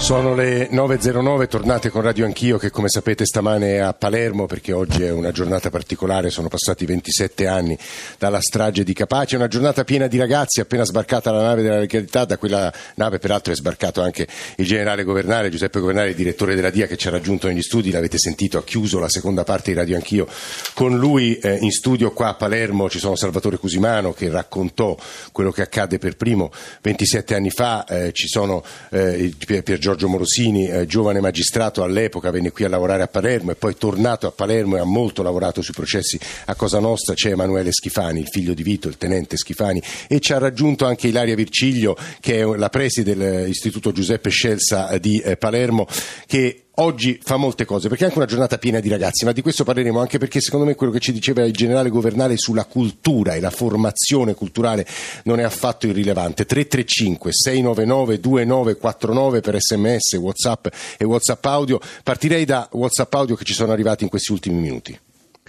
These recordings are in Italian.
Sono le 9.09, tornate con Radio Anch'io che come sapete stamane è a Palermo perché oggi è una giornata particolare, sono passati 27 anni dalla strage di Capaci, una giornata piena di ragazzi, appena sbarcata la nave della legalità, da quella nave peraltro è sbarcato anche il generale Governale, Giuseppe Governale, direttore della DIA che ci ha raggiunto negli studi, l'avete sentito, ha chiuso la seconda parte di Radio Anch'io con lui eh, in studio qua a Palermo. Ci sono Salvatore Cusimano che raccontò quello che accadde per primo 27 anni fa, eh, ci sono eh, Pier Giorgio Giorgio Morosini, eh, giovane magistrato all'epoca, venne qui a lavorare a Palermo e poi tornato a Palermo e ha molto lavorato sui processi a Cosa Nostra. C'è Emanuele Schifani, il figlio di Vito, il tenente Schifani, e ci ha raggiunto anche Ilaria Virciglio, che è la preside dell'Istituto Giuseppe Scelsa di eh, Palermo, che oggi fa molte cose, perché è anche una giornata piena di ragazzi, ma di questo parleremo anche perché secondo me quello che ci diceva il generale Governale sulla cultura e la formazione culturale non è affatto irrilevante. 335 699 2949 per sms, whatsapp e whatsapp audio. Partirei da whatsapp audio che ci sono arrivati in questi ultimi minuti.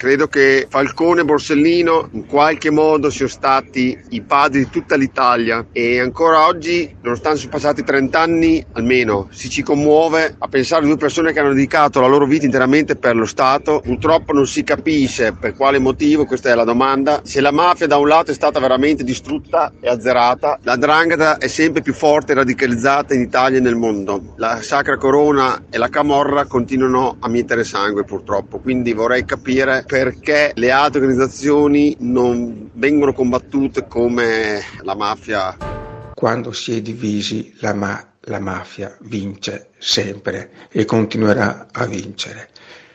Credo che Falcone e Borsellino in qualche modo siano stati i padri di tutta l'Italia e ancora oggi, nonostante sono passati 30 anni, almeno si ci commuove a pensare a due persone che hanno dedicato la loro vita interamente per lo Stato. Purtroppo non si capisce per quale motivo, questa è la domanda, se la mafia da un lato è stata veramente distrutta e azzerata, la drangheta è sempre più forte e radicalizzata in Italia e nel mondo. La Sacra Corona e la Camorra continuano a mietere sangue purtroppo, quindi vorrei capire perché le altre organizzazioni non vengono combattute come la mafia. Quando si è divisi la, ma- la mafia vince sempre e continuerà a vincere.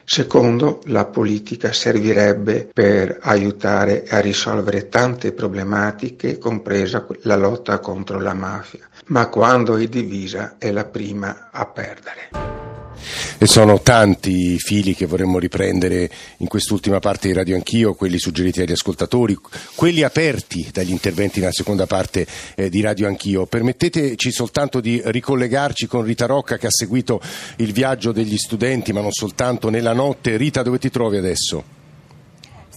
Secondo, la politica servirebbe per aiutare a risolvere tante problematiche, compresa la lotta contro la mafia, ma quando è divisa è la prima a perdere. E sono tanti i fili che vorremmo riprendere in quest'ultima parte di Radio Anch'io, quelli suggeriti dagli ascoltatori, quelli aperti dagli interventi nella seconda parte eh, di Radio Anch'io. Permetteteci soltanto di ricollegarci con Rita Rocca che ha seguito il viaggio degli studenti, ma non soltanto nella notte. Rita, dove ti trovi adesso?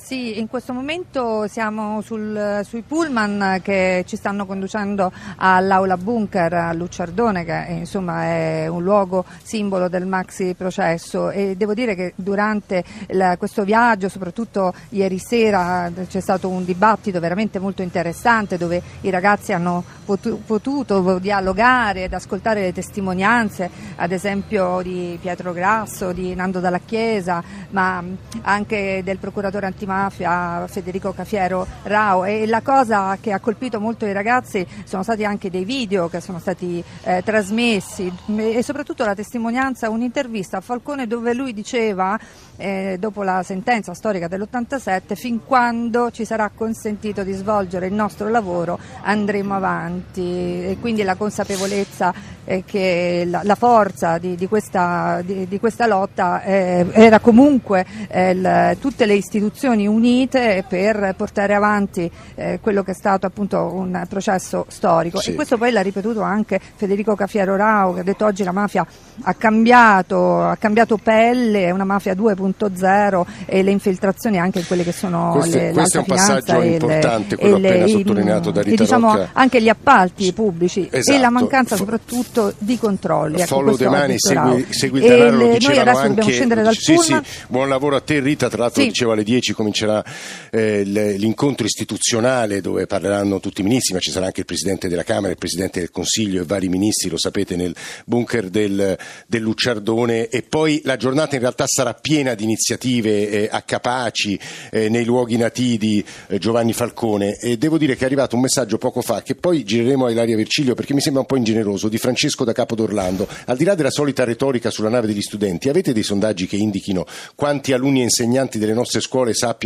Sì, in questo momento siamo sul, sui pullman che ci stanno conducendo all'aula bunker a Lucciardone, che insomma è un luogo simbolo del maxi processo. E devo dire che durante il, questo viaggio, soprattutto ieri sera, c'è stato un dibattito veramente molto interessante dove i ragazzi hanno potu, potuto dialogare ed ascoltare le testimonianze, ad esempio di Pietro Grasso, di Nando Dalla Chiesa, ma anche del procuratore antimafia mafia Federico Cafiero Rao. E la cosa che ha colpito molto i ragazzi sono stati anche dei video che sono stati eh, trasmessi. E soprattutto la testimonianza, un'intervista a Falcone dove lui diceva eh, dopo la sentenza storica dell'87 fin quando ci sarà consentito di svolgere il nostro lavoro andremo avanti. E quindi la consapevolezza eh, che la, la, forza di, di, questa, di, di questa, lotta eh, era comunque eh, il, tutte le istituzioni unite per portare avanti eh, quello che è stato appunto un processo storico sì. e questo poi l'ha ripetuto anche Federico Cafiero Rao che ha detto oggi la mafia ha cambiato, ha cambiato pelle, è una mafia 2.0 e le infiltrazioni anche in quelle che sono questo, le, questo è un passaggio le, importante, quello le, appena sottolineato da Rita e diciamo Rocca. anche gli appalti pubblici esatto. e la mancanza soprattutto di controlli. Ecco, Follow the money, segui, segui il denaro, lo dicevano anche... scendere dal sì, sì, buon lavoro a te Rita, tra l'altro sì. dicevo alle 10 comincerà eh, l'incontro istituzionale dove parleranno tutti i ministri, ma ci sarà anche il Presidente della Camera, il Presidente del Consiglio e vari ministri, lo sapete, nel bunker del, del Lucciardone e poi la giornata in realtà sarà piena di iniziative eh, a Capaci, eh, nei luoghi nativi di eh, Giovanni Falcone e devo dire che è arrivato un messaggio poco fa che poi gireremo a Ilaria Virciglio perché mi sembra un po' ingeneroso di Francesco da Capo d'Orlando. Al di là della solita retorica sulla nave degli studenti, avete dei sondaggi che indichino quanti alunni e insegnanti delle nostre scuole sappiano,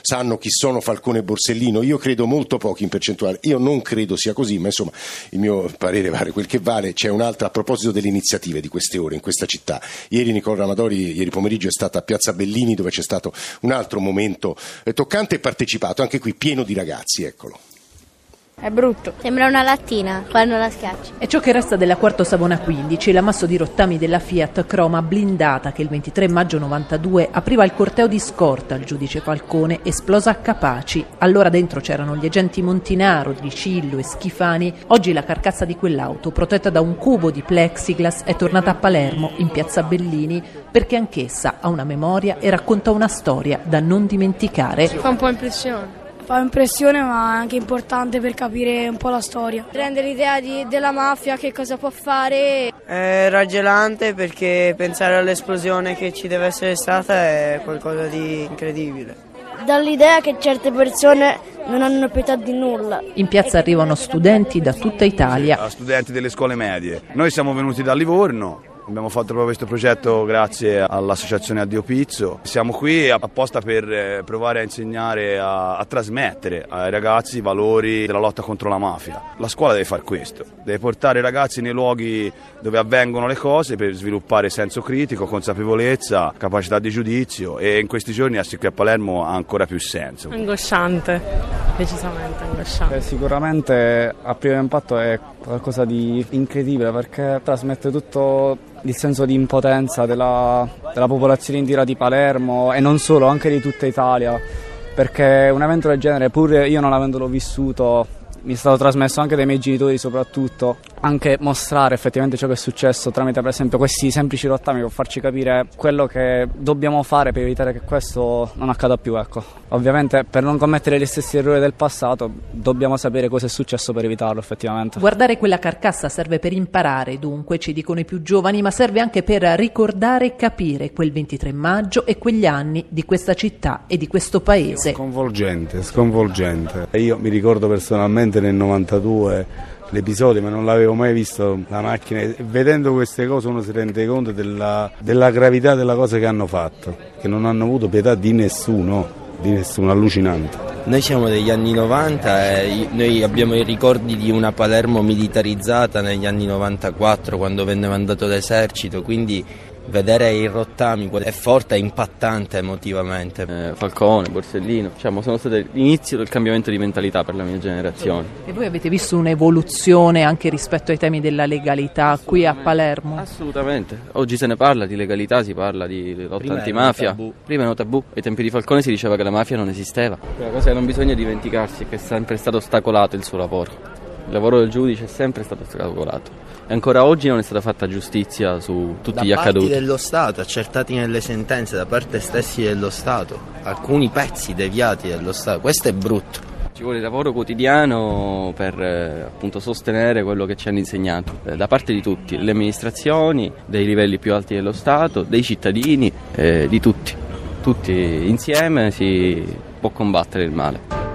sanno chi sono Falcone e Borsellino? Io credo molto pochi in percentuale. Io non credo sia così, ma insomma il mio parere vale quel che vale. C'è un'altra a proposito delle iniziative di queste ore in questa città. Ieri Nicola Ramadori, ieri pomeriggio è stata a Piazza Bellini dove c'è stato un altro momento eh, toccante e partecipato, anche qui pieno di ragazzi, eccolo. È brutto. Sembra una lattina quando la schiacci. È ciò che resta della quarto Savona 15, l'ammasso di rottami della Fiat Croma blindata che il 23 maggio 92 apriva il corteo di scorta al giudice Falcone esplosa a Capaci. Allora dentro c'erano gli agenti Montinaro, Di Cillo e Schifani. Oggi la carcassa di quell'auto, protetta da un cubo di plexiglass, è tornata a Palermo, in piazza Bellini, perché anch'essa ha una memoria e racconta una storia da non dimenticare. Fa un po' impressione. Fa impressione ma è anche importante per capire un po' la storia. Prende l'idea di, della mafia, che cosa può fare. È raggelante perché pensare all'esplosione che ci deve essere stata è qualcosa di incredibile. Dall'idea che certe persone non hanno pietà di nulla. In piazza arrivano studenti da tutta Italia. Studenti delle scuole medie. Noi siamo venuti da Livorno Abbiamo fatto proprio questo progetto grazie all'associazione Addio Pizzo. Siamo qui apposta per eh, provare a insegnare, a, a, trasmettere ai ragazzi i valori della lotta contro la mafia. La scuola deve fare questo, deve portare i ragazzi nei luoghi dove avvengono le cose per sviluppare senso critico, consapevolezza, capacità di giudizio e in questi giorni essere qui a Palermo ha ancora più senso. Angosciante, decisamente angosciante. Eh, sicuramente a primo impatto è qualcosa di incredibile perché trasmette tutto il senso di impotenza della, della popolazione intera di Palermo e non solo, anche di tutta Italia, perché un evento del genere, pur io non avendolo vissuto, mi è stato trasmesso anche dai miei genitori soprattutto, anche mostrare effettivamente ciò che è successo tramite per esempio questi semplici rottami per farci capire quello che dobbiamo fare per evitare che questo non accada più. Ecco. Ovviamente per non commettere gli stessi errori del passato dobbiamo sapere cosa è successo per evitarlo effettivamente. Guardare quella carcassa serve per imparare dunque, ci dicono i più giovani, ma serve anche per ricordare e capire quel 23 maggio e quegli anni di questa città e di questo paese. Sconvolgente, sconvolgente. Io mi ricordo personalmente nel 92 l'episodio ma non l'avevo mai visto la macchina vedendo queste cose uno si rende conto della, della gravità della cosa che hanno fatto che non hanno avuto pietà di nessuno di nessuno, allucinante. Noi siamo degli anni 90 e noi abbiamo i ricordi di una Palermo militarizzata negli anni 94 quando venne mandato l'esercito, quindi vedere i rottami è forte e impattante emotivamente. Eh, Falcone, Borsellino, diciamo, sono state l'inizio del cambiamento di mentalità per la mia generazione. E voi avete visto un'evoluzione anche rispetto ai temi della legalità qui a Palermo? Assolutamente, oggi se ne parla di legalità, si parla di lotta Prima antimafia. Prima era tabù, ai tempi di Falcone si diceva che la mafia non esisteva. La cosa che non bisogna dimenticarsi è che è sempre stato ostacolato il suo lavoro. Il lavoro del giudice è sempre stato ostacolato e ancora oggi non è stata fatta giustizia su tutti da gli accaduti. Da parte dello Stato, accertati nelle sentenze, da parte stessi dello Stato, alcuni pezzi deviati dello Stato, questo è brutto. Ci vuole lavoro quotidiano per eh, appunto sostenere quello che ci hanno insegnato eh, da parte di tutti, le amministrazioni, dei livelli più alti dello Stato, dei cittadini, eh, di tutti. Tutti insieme si può combattere il male.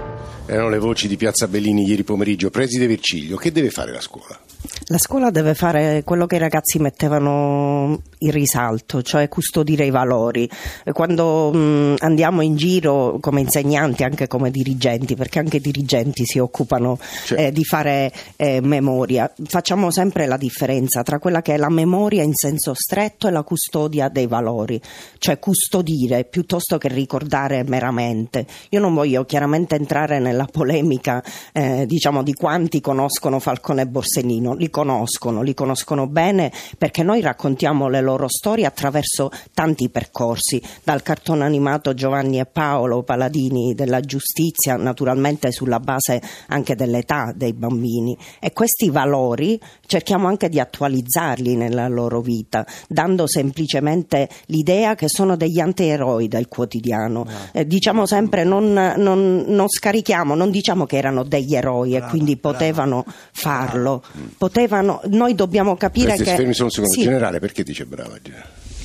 Erano le voci di Piazza Bellini ieri pomeriggio. Preside Virciglio, che deve fare la scuola? La scuola deve fare quello che i ragazzi mettevano in risalto, cioè custodire i valori. Quando mh, andiamo in giro come insegnanti, anche come dirigenti, perché anche i dirigenti si occupano cioè. eh, di fare eh, memoria, facciamo sempre la differenza tra quella che è la memoria in senso stretto e la custodia dei valori, cioè custodire piuttosto che ricordare meramente. Io non voglio chiaramente entrare nella polemica eh, diciamo, di quanti conoscono Falcone e Borsellino, li conoscono, li conoscono bene perché noi raccontiamo le loro loro storie attraverso tanti percorsi, dal cartone animato Giovanni e Paolo, Paladini della giustizia, naturalmente sulla base anche dell'età dei bambini. E questi valori cerchiamo anche di attualizzarli nella loro vita, dando semplicemente l'idea che sono degli antieroi del quotidiano. Eh, diciamo sempre non, non, non, scarichiamo, non diciamo che erano degli eroi brava, e quindi potevano brava. farlo. Potevano, noi dobbiamo capire Questi che... Fermi solo un secondo, sì. generale, perché dice bravo?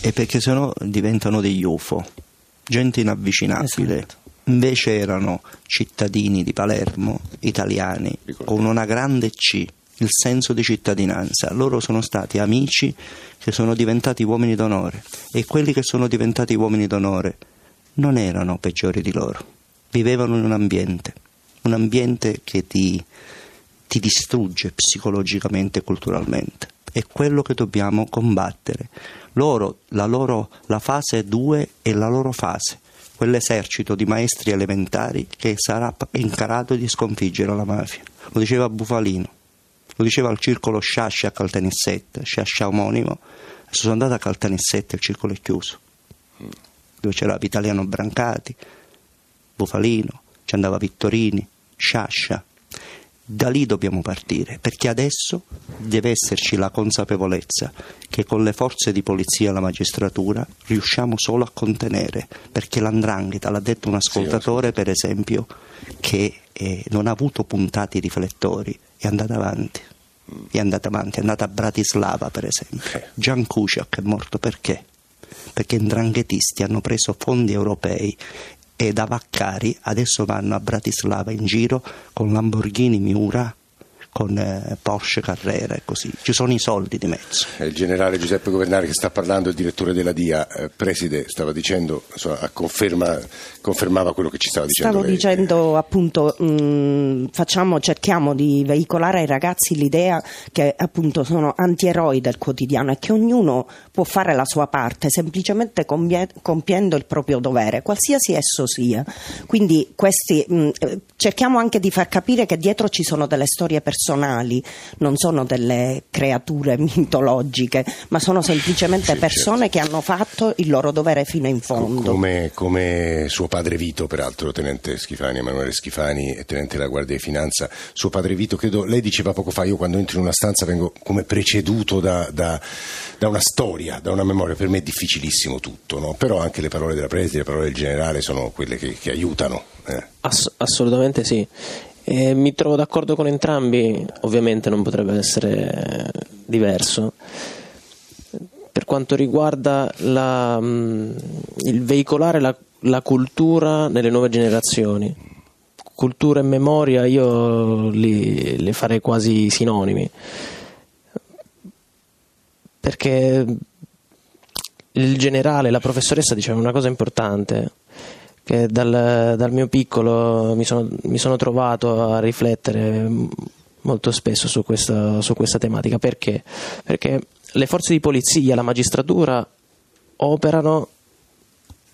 E perché sennò diventano degli UFO, gente inavvicinabile. Esatto. Invece erano cittadini di Palermo, italiani, con una grande C, il senso di cittadinanza. Loro sono stati amici che sono diventati uomini d'onore e quelli che sono diventati uomini d'onore non erano peggiori di loro. Vivevano in un ambiente, un ambiente che ti, ti distrugge psicologicamente e culturalmente è quello che dobbiamo combattere. Loro, la, loro, la fase 2 è la loro fase. quell'esercito di maestri elementari che sarà incarato di sconfiggere la mafia. Lo diceva Bufalino, lo diceva al circolo Sciascia a Caltanissette, Sciascia omonimo. Sono andato a Caltanissette, il circolo è chiuso, dove c'era Vitaliano Brancati, Bufalino, ci andava Vittorini, Sciascia. Da lì dobbiamo partire, perché adesso deve esserci la consapevolezza che con le forze di polizia e la magistratura riusciamo solo a contenere, perché l'andrangheta, l'ha detto un ascoltatore per esempio, che eh, non ha avuto puntati i riflettori, è andata avanti. È andata avanti, è andata a Bratislava per esempio. Gian Kuciak è morto perché? Perché i ndranghetisti hanno preso fondi europei e da Vaccari adesso vanno a Bratislava in giro con Lamborghini Miura con eh, Porsche Carrera e così. Ci sono i soldi di mezzo. È il generale Giuseppe Governari che sta parlando, il direttore della DIA. Eh, preside, stava dicendo, insomma, conferma, confermava quello che ci stava dicendo. Stavo lei. dicendo appunto, mh, facciamo, cerchiamo di veicolare ai ragazzi l'idea che appunto sono antieroi del quotidiano e che ognuno può fare la sua parte semplicemente compie- compiendo il proprio dovere, qualsiasi esso sia. Quindi questi, mh, cerchiamo anche di far capire che dietro ci sono delle storie personali personali, non sono delle creature mitologiche, ma sono semplicemente sì, persone certo. che hanno fatto il loro dovere fino in fondo. Come, come, suo padre Vito, peraltro, tenente Schifani, Emanuele Schifani, e tenente della Guardia di Finanza. Suo padre Vito, credo, lei diceva poco fa, io quando entro in una stanza vengo come preceduto da, da, da una storia, da una memoria, per me è difficilissimo tutto, no? però anche le parole della preside, le parole del generale sono quelle che, che aiutano. Eh. Ass- assolutamente sì. E mi trovo d'accordo con entrambi, ovviamente non potrebbe essere diverso. Per quanto riguarda la, il veicolare la, la cultura nelle nuove generazioni, cultura e memoria io li, li farei quasi sinonimi, perché il generale, la professoressa diceva una cosa importante che dal, dal mio piccolo mi sono, mi sono, trovato a riflettere molto spesso su questa, su questa tematica. Perché? Perché le forze di polizia, la magistratura operano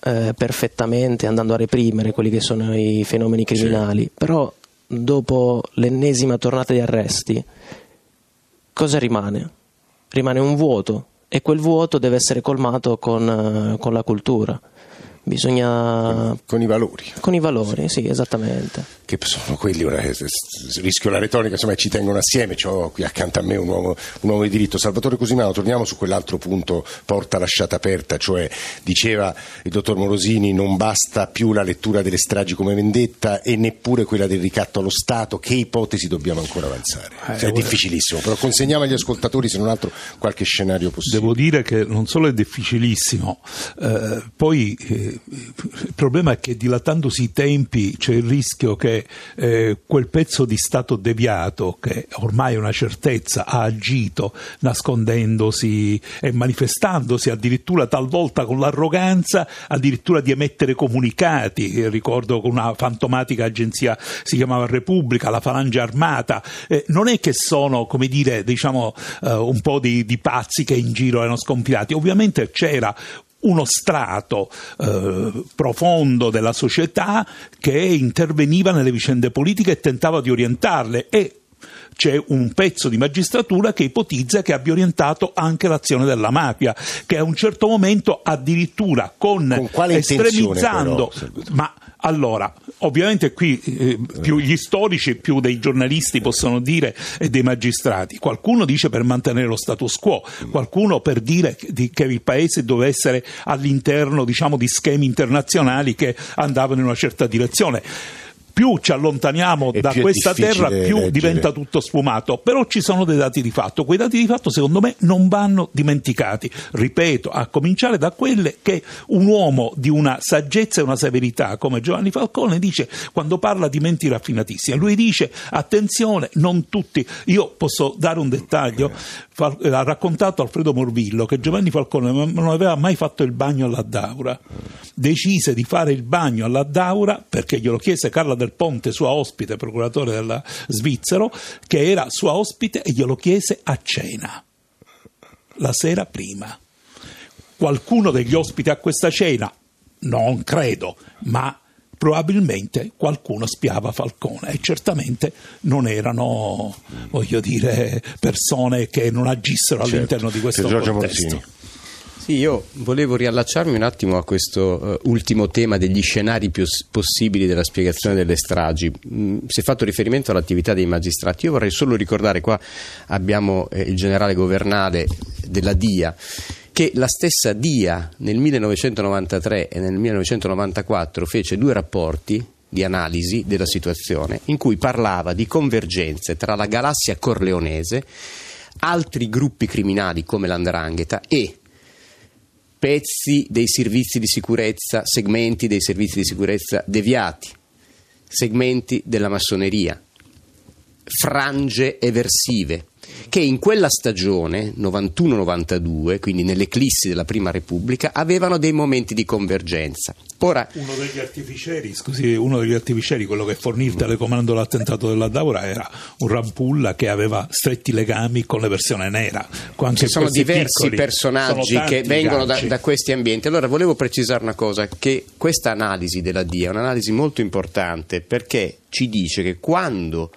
eh, perfettamente andando a reprimere quelli che sono i fenomeni criminali, sì. però dopo l'ennesima tornata di arresti cosa rimane? Rimane un vuoto e quel vuoto deve essere colmato con, con la cultura bisogna... Con, i valori. Con i valori, sì, esattamente. Che sono quelli, ora, rischio la retorica, insomma ci tengono assieme, ho qui accanto a me un uomo, un uomo di diritto. Salvatore Cosimano, torniamo su quell'altro punto, porta lasciata aperta, cioè diceva il dottor Morosini non basta più la lettura delle stragi come vendetta e neppure quella del ricatto allo Stato, che ipotesi dobbiamo ancora avanzare? Eh, cioè, è difficilissimo, però consegniamo agli ascoltatori se non altro qualche scenario possibile. Devo dire che non solo è difficilissimo, eh, poi... Eh, il problema è che dilatandosi i tempi c'è il rischio che eh, quel pezzo di Stato deviato, che ormai è una certezza, ha agito nascondendosi e manifestandosi addirittura talvolta con l'arroganza, addirittura di emettere comunicati. Ricordo che una fantomatica agenzia si chiamava Repubblica, la Falange Armata. Eh, non è che sono, come dire, diciamo, eh, un po' di, di pazzi che in giro erano scompilati. Ovviamente c'era uno strato eh, profondo della società che interveniva nelle vicende politiche e tentava di orientarle. E c'è un pezzo di magistratura che ipotizza che abbia orientato anche l'azione della mafia, che a un certo momento addirittura con, con estremizzando, però, ma allora, ovviamente qui eh, più gli storici più dei giornalisti possono dire e dei magistrati. Qualcuno dice per mantenere lo status quo, qualcuno per dire che il paese doveva essere all'interno diciamo, di schemi internazionali che andavano in una certa direzione più ci allontaniamo è da questa terra, più leggere. diventa tutto sfumato. Però ci sono dei dati di fatto. Quei dati di fatto, secondo me, non vanno dimenticati. Ripeto, a cominciare da quelle che un uomo di una saggezza e una severità come Giovanni Falcone dice quando parla di menti raffinatissime. Lui dice: attenzione, non tutti. Io posso dare un dettaglio. Ha raccontato Alfredo Morvillo che Giovanni Falcone non aveva mai fatto il bagno alla Daura. Decise di fare il bagno alla Daura perché glielo chiese Carla del Ponte, sua ospite, procuratore della Svizzero, che era sua ospite e glielo chiese a cena, la sera prima. Qualcuno degli ospiti a questa cena non credo, ma probabilmente qualcuno spiava Falcone e certamente non erano, voglio dire, persone che non agissero certo. all'interno di questo Giorgio contesto. Morsini. Sì, io volevo riallacciarmi un attimo a questo uh, ultimo tema degli scenari più possibili della spiegazione delle stragi. Mm, si è fatto riferimento all'attività dei magistrati. Io vorrei solo ricordare, qua abbiamo eh, il generale governale della DIA, che la stessa DIA nel 1993 e nel 1994 fece due rapporti di analisi della situazione in cui parlava di convergenze tra la galassia corleonese, altri gruppi criminali come l'Andrangheta e pezzi dei servizi di sicurezza, segmenti dei servizi di sicurezza deviati, segmenti della massoneria, frange eversive che in quella stagione 91-92, quindi nell'eclissi della Prima Repubblica, avevano dei momenti di convergenza. Ora, uno degli artificieri, scusi, uno degli artificieri, quello che fornì il telecomando l'attentato della Daura era un Rampulla che aveva stretti legami con la versione nera. Ci sono diversi piccoli, personaggi sono che vengono da, da, questi ambienti. Allora volevo precisare una cosa, che questa analisi della DIA è un'analisi molto importante perché ci dice che quando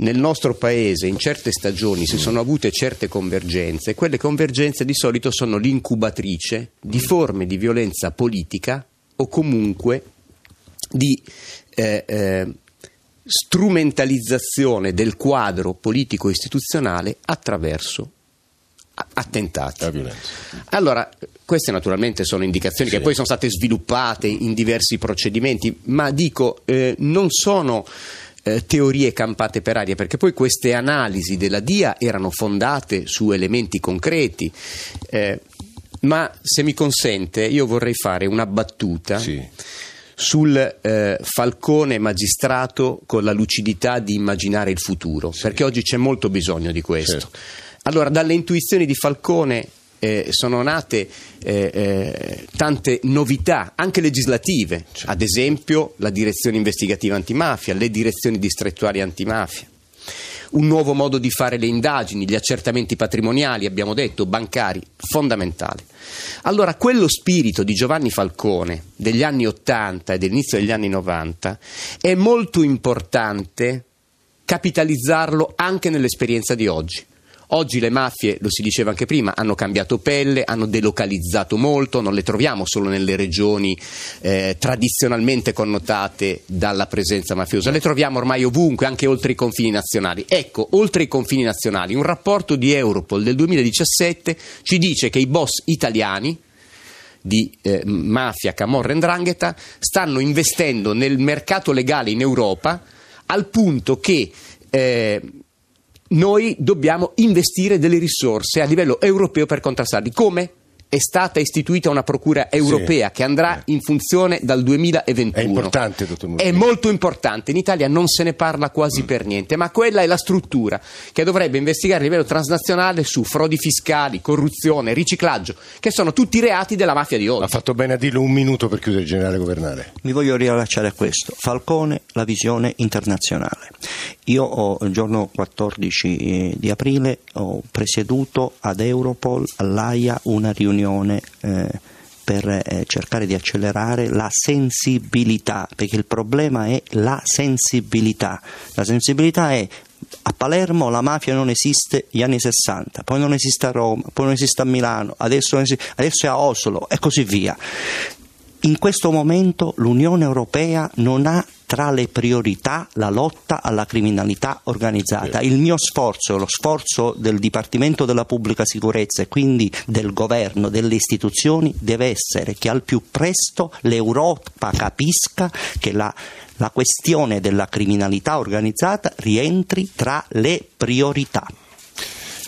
nel nostro paese in certe stagioni si sono avute certe convergenze, quelle convergenze di solito sono l'incubatrice di forme di violenza politica o comunque di eh, eh, strumentalizzazione del quadro politico-istituzionale attraverso attentati. Allora, queste naturalmente sono indicazioni sì. che poi sono state sviluppate in diversi procedimenti, ma dico, eh, non sono eh, teorie campate per aria, perché poi queste analisi della DIA erano fondate su elementi concreti. Eh, ma se mi consente, io vorrei fare una battuta. Sì sul eh, Falcone magistrato con la lucidità di immaginare il futuro, sì. perché oggi c'è molto bisogno di questo. Certo. Allora, dalle intuizioni di Falcone eh, sono nate eh, eh, tante novità, anche legislative, certo. ad esempio la direzione investigativa antimafia, le direzioni distrettuali antimafia. Un nuovo modo di fare le indagini, gli accertamenti patrimoniali, abbiamo detto, bancari, fondamentale. Allora, quello spirito di Giovanni Falcone degli anni 80 e dell'inizio degli anni 90 è molto importante capitalizzarlo anche nell'esperienza di oggi. Oggi le mafie, lo si diceva anche prima, hanno cambiato pelle, hanno delocalizzato molto, non le troviamo solo nelle regioni eh, tradizionalmente connotate dalla presenza mafiosa, le troviamo ormai ovunque, anche oltre i confini nazionali. Ecco, oltre i confini nazionali, un rapporto di Europol del 2017 ci dice che i boss italiani di eh, mafia, camorra e ndrangheta stanno investendo nel mercato legale in Europa al punto che eh, noi dobbiamo investire delle risorse a livello europeo per contrastarli. Come? è stata istituita una procura europea sì. che andrà in funzione dal 2021. È importante, dottor Murini. È molto importante. In Italia non se ne parla quasi mm. per niente, ma quella è la struttura che dovrebbe investigare a livello transnazionale su frodi fiscali, corruzione, riciclaggio, che sono tutti reati della mafia di oggi. Ha fatto bene a dirlo un minuto per chiudere il generale governale. Mi voglio riallacciare a questo. Falcone, la visione internazionale. Io ho, il giorno 14 eh, di aprile ho presieduto ad Europol all'AIA una riunione eh, per eh, cercare di accelerare la sensibilità, perché il problema è la sensibilità. La sensibilità è a Palermo la mafia non esiste negli anni 60, poi non esiste a Roma, poi non esiste a Milano, adesso, adesso è a Oslo e così via. In questo momento l'Unione Europea non ha tra le priorità la lotta alla criminalità organizzata. Il mio sforzo, lo sforzo del Dipartimento della Pubblica Sicurezza e quindi del governo, delle istituzioni, deve essere che al più presto l'Europa capisca che la, la questione della criminalità organizzata rientri tra le priorità.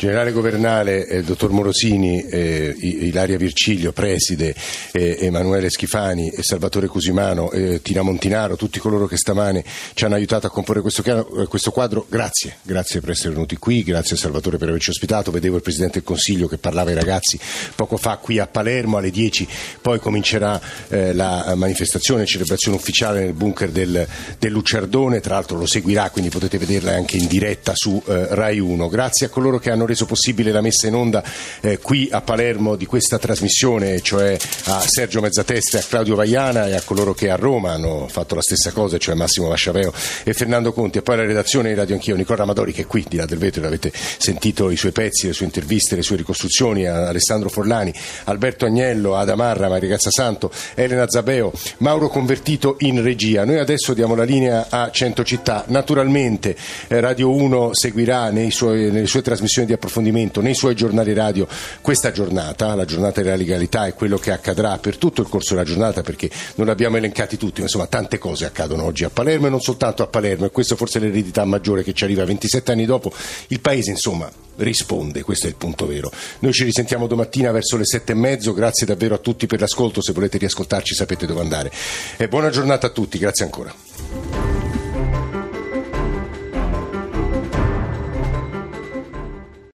Generale Governale, eh, dottor Morosini, eh, Ilaria Virciglio, preside, eh, Emanuele Schifani e Salvatore Cusimano, eh, Tina Montinaro, tutti coloro che stamane ci hanno aiutato a comporre questo, eh, questo, quadro, grazie, grazie per essere venuti qui, grazie a Salvatore per averci ospitato, vedevo il Presidente del Consiglio che parlava ai ragazzi poco fa qui a Palermo alle 10, poi comincerà eh, la manifestazione, celebrazione ufficiale nel bunker del, del, Lucciardone, tra l'altro lo seguirà, quindi potete vederla anche in diretta su Rai 1. Grazie a coloro che hanno reso possibile la messa in onda eh, qui a Palermo di questa trasmissione, cioè a Sergio Mezzateste, a Claudio Vaiana e a coloro che a Roma hanno fatto la stessa cosa, cioè Massimo Vasciaveo e Fernando Conti, e poi la redazione di Radio Anch'io, Nicola Amadori che è qui di là del vetro, avete sentito i suoi pezzi, le sue interviste, le sue ricostruzioni, Alessandro Forlani, Alberto Agnello, Ada Marra, Maria Grazia Santo, Elena Zabeo, Mauro Convertito in regia. Noi adesso diamo la linea a Centocittà. Naturalmente eh, Radio 1 seguirà suoi, nelle sue trasmissioni di approfondimento, nei suoi giornali radio questa giornata, la giornata della legalità e quello che accadrà per tutto il corso della giornata perché non abbiamo elencati tutti, ma insomma tante cose accadono oggi a Palermo e non soltanto a Palermo e questa forse è l'eredità maggiore che ci arriva 27 anni dopo. Il paese insomma risponde, questo è il punto vero. Noi ci risentiamo domattina verso le sette e mezzo, grazie davvero a tutti per l'ascolto, se volete riascoltarci sapete dove andare. E buona giornata a tutti, grazie ancora.